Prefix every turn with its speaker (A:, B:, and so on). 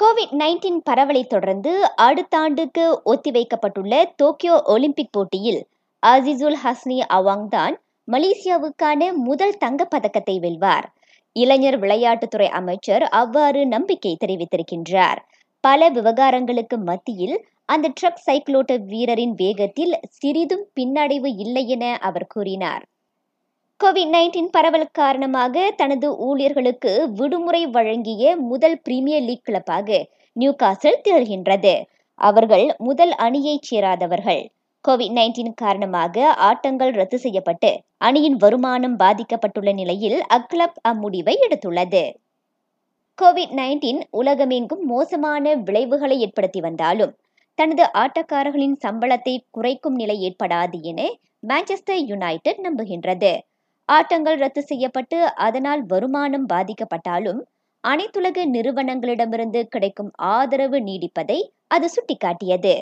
A: Covid nineteen பரவலை தொடர்ந்து அடுத்த ஆண்டுக்கு ஒத்திவைக்கப்பட்டுள்ள டோக்கியோ ஒலிம்பிக் போட்டியில் அசிசுல் ஹஸ்னி அவாங் தான் மலேசியாவுக்கான முதல் தங்கப் பதக்கத்தை வெல்வார். இளைஞர் விளையாட்டுத்துறை அமைச்சர் அவ்வாறு நம்பிக்கை தெரிவித்திருக்கின்றார். பல விவகாரங்களுக்கு மத்தியில் அந்த ட்ரக் சைக்கிளோட்ட வீரரின் வேகத்தில் சிறிதும் பின்னடைவு இல்லை என அவர் கூறினார். கோவிட் நைன்டீன் பரவல் காரணமாக தனது ஊழியர்களுக்கு விடுமுறை வழங்கிய முதல் பிரீமியர் லீக் கிளப்பாக நியூ காசல் திகழ்கின்றது. அவர்கள் முதல் அணியைச் சேராதவர்கள். கோவிட் நைன்டீன் காரணமாக ஆட்டங்கள் ரத்து செய்யப்பட்டு அணியின் வருமானம் பாதிக்கப்பட்டுள்ள நிலையில் அக்ளப் அம்முடிவை எடுத்துள்ளது. கோவிட் நைன்டீன் உலகமெங்கும் மோசமான விளைவுகளை ஏற்படுத்தி வந்தாலும் தனது ஆட்டக்காரர்களின் சம்பளத்தை குறைக்கும் நிலை ஏற்படாது என மான்செஸ்டர் யுனைடெட் நம்புகின்றது. ஆட்டங்கள் ரத்து செய்யப்பட்டு அதனால் வருமானம் பாதிக்கப்பட்டாலும் அனைத்துலக நிறுவனங்களிடமிருந்து கிடைக்கும் ஆதரவு நீடிப்பதை அது சுட்டிக்காட்டியது.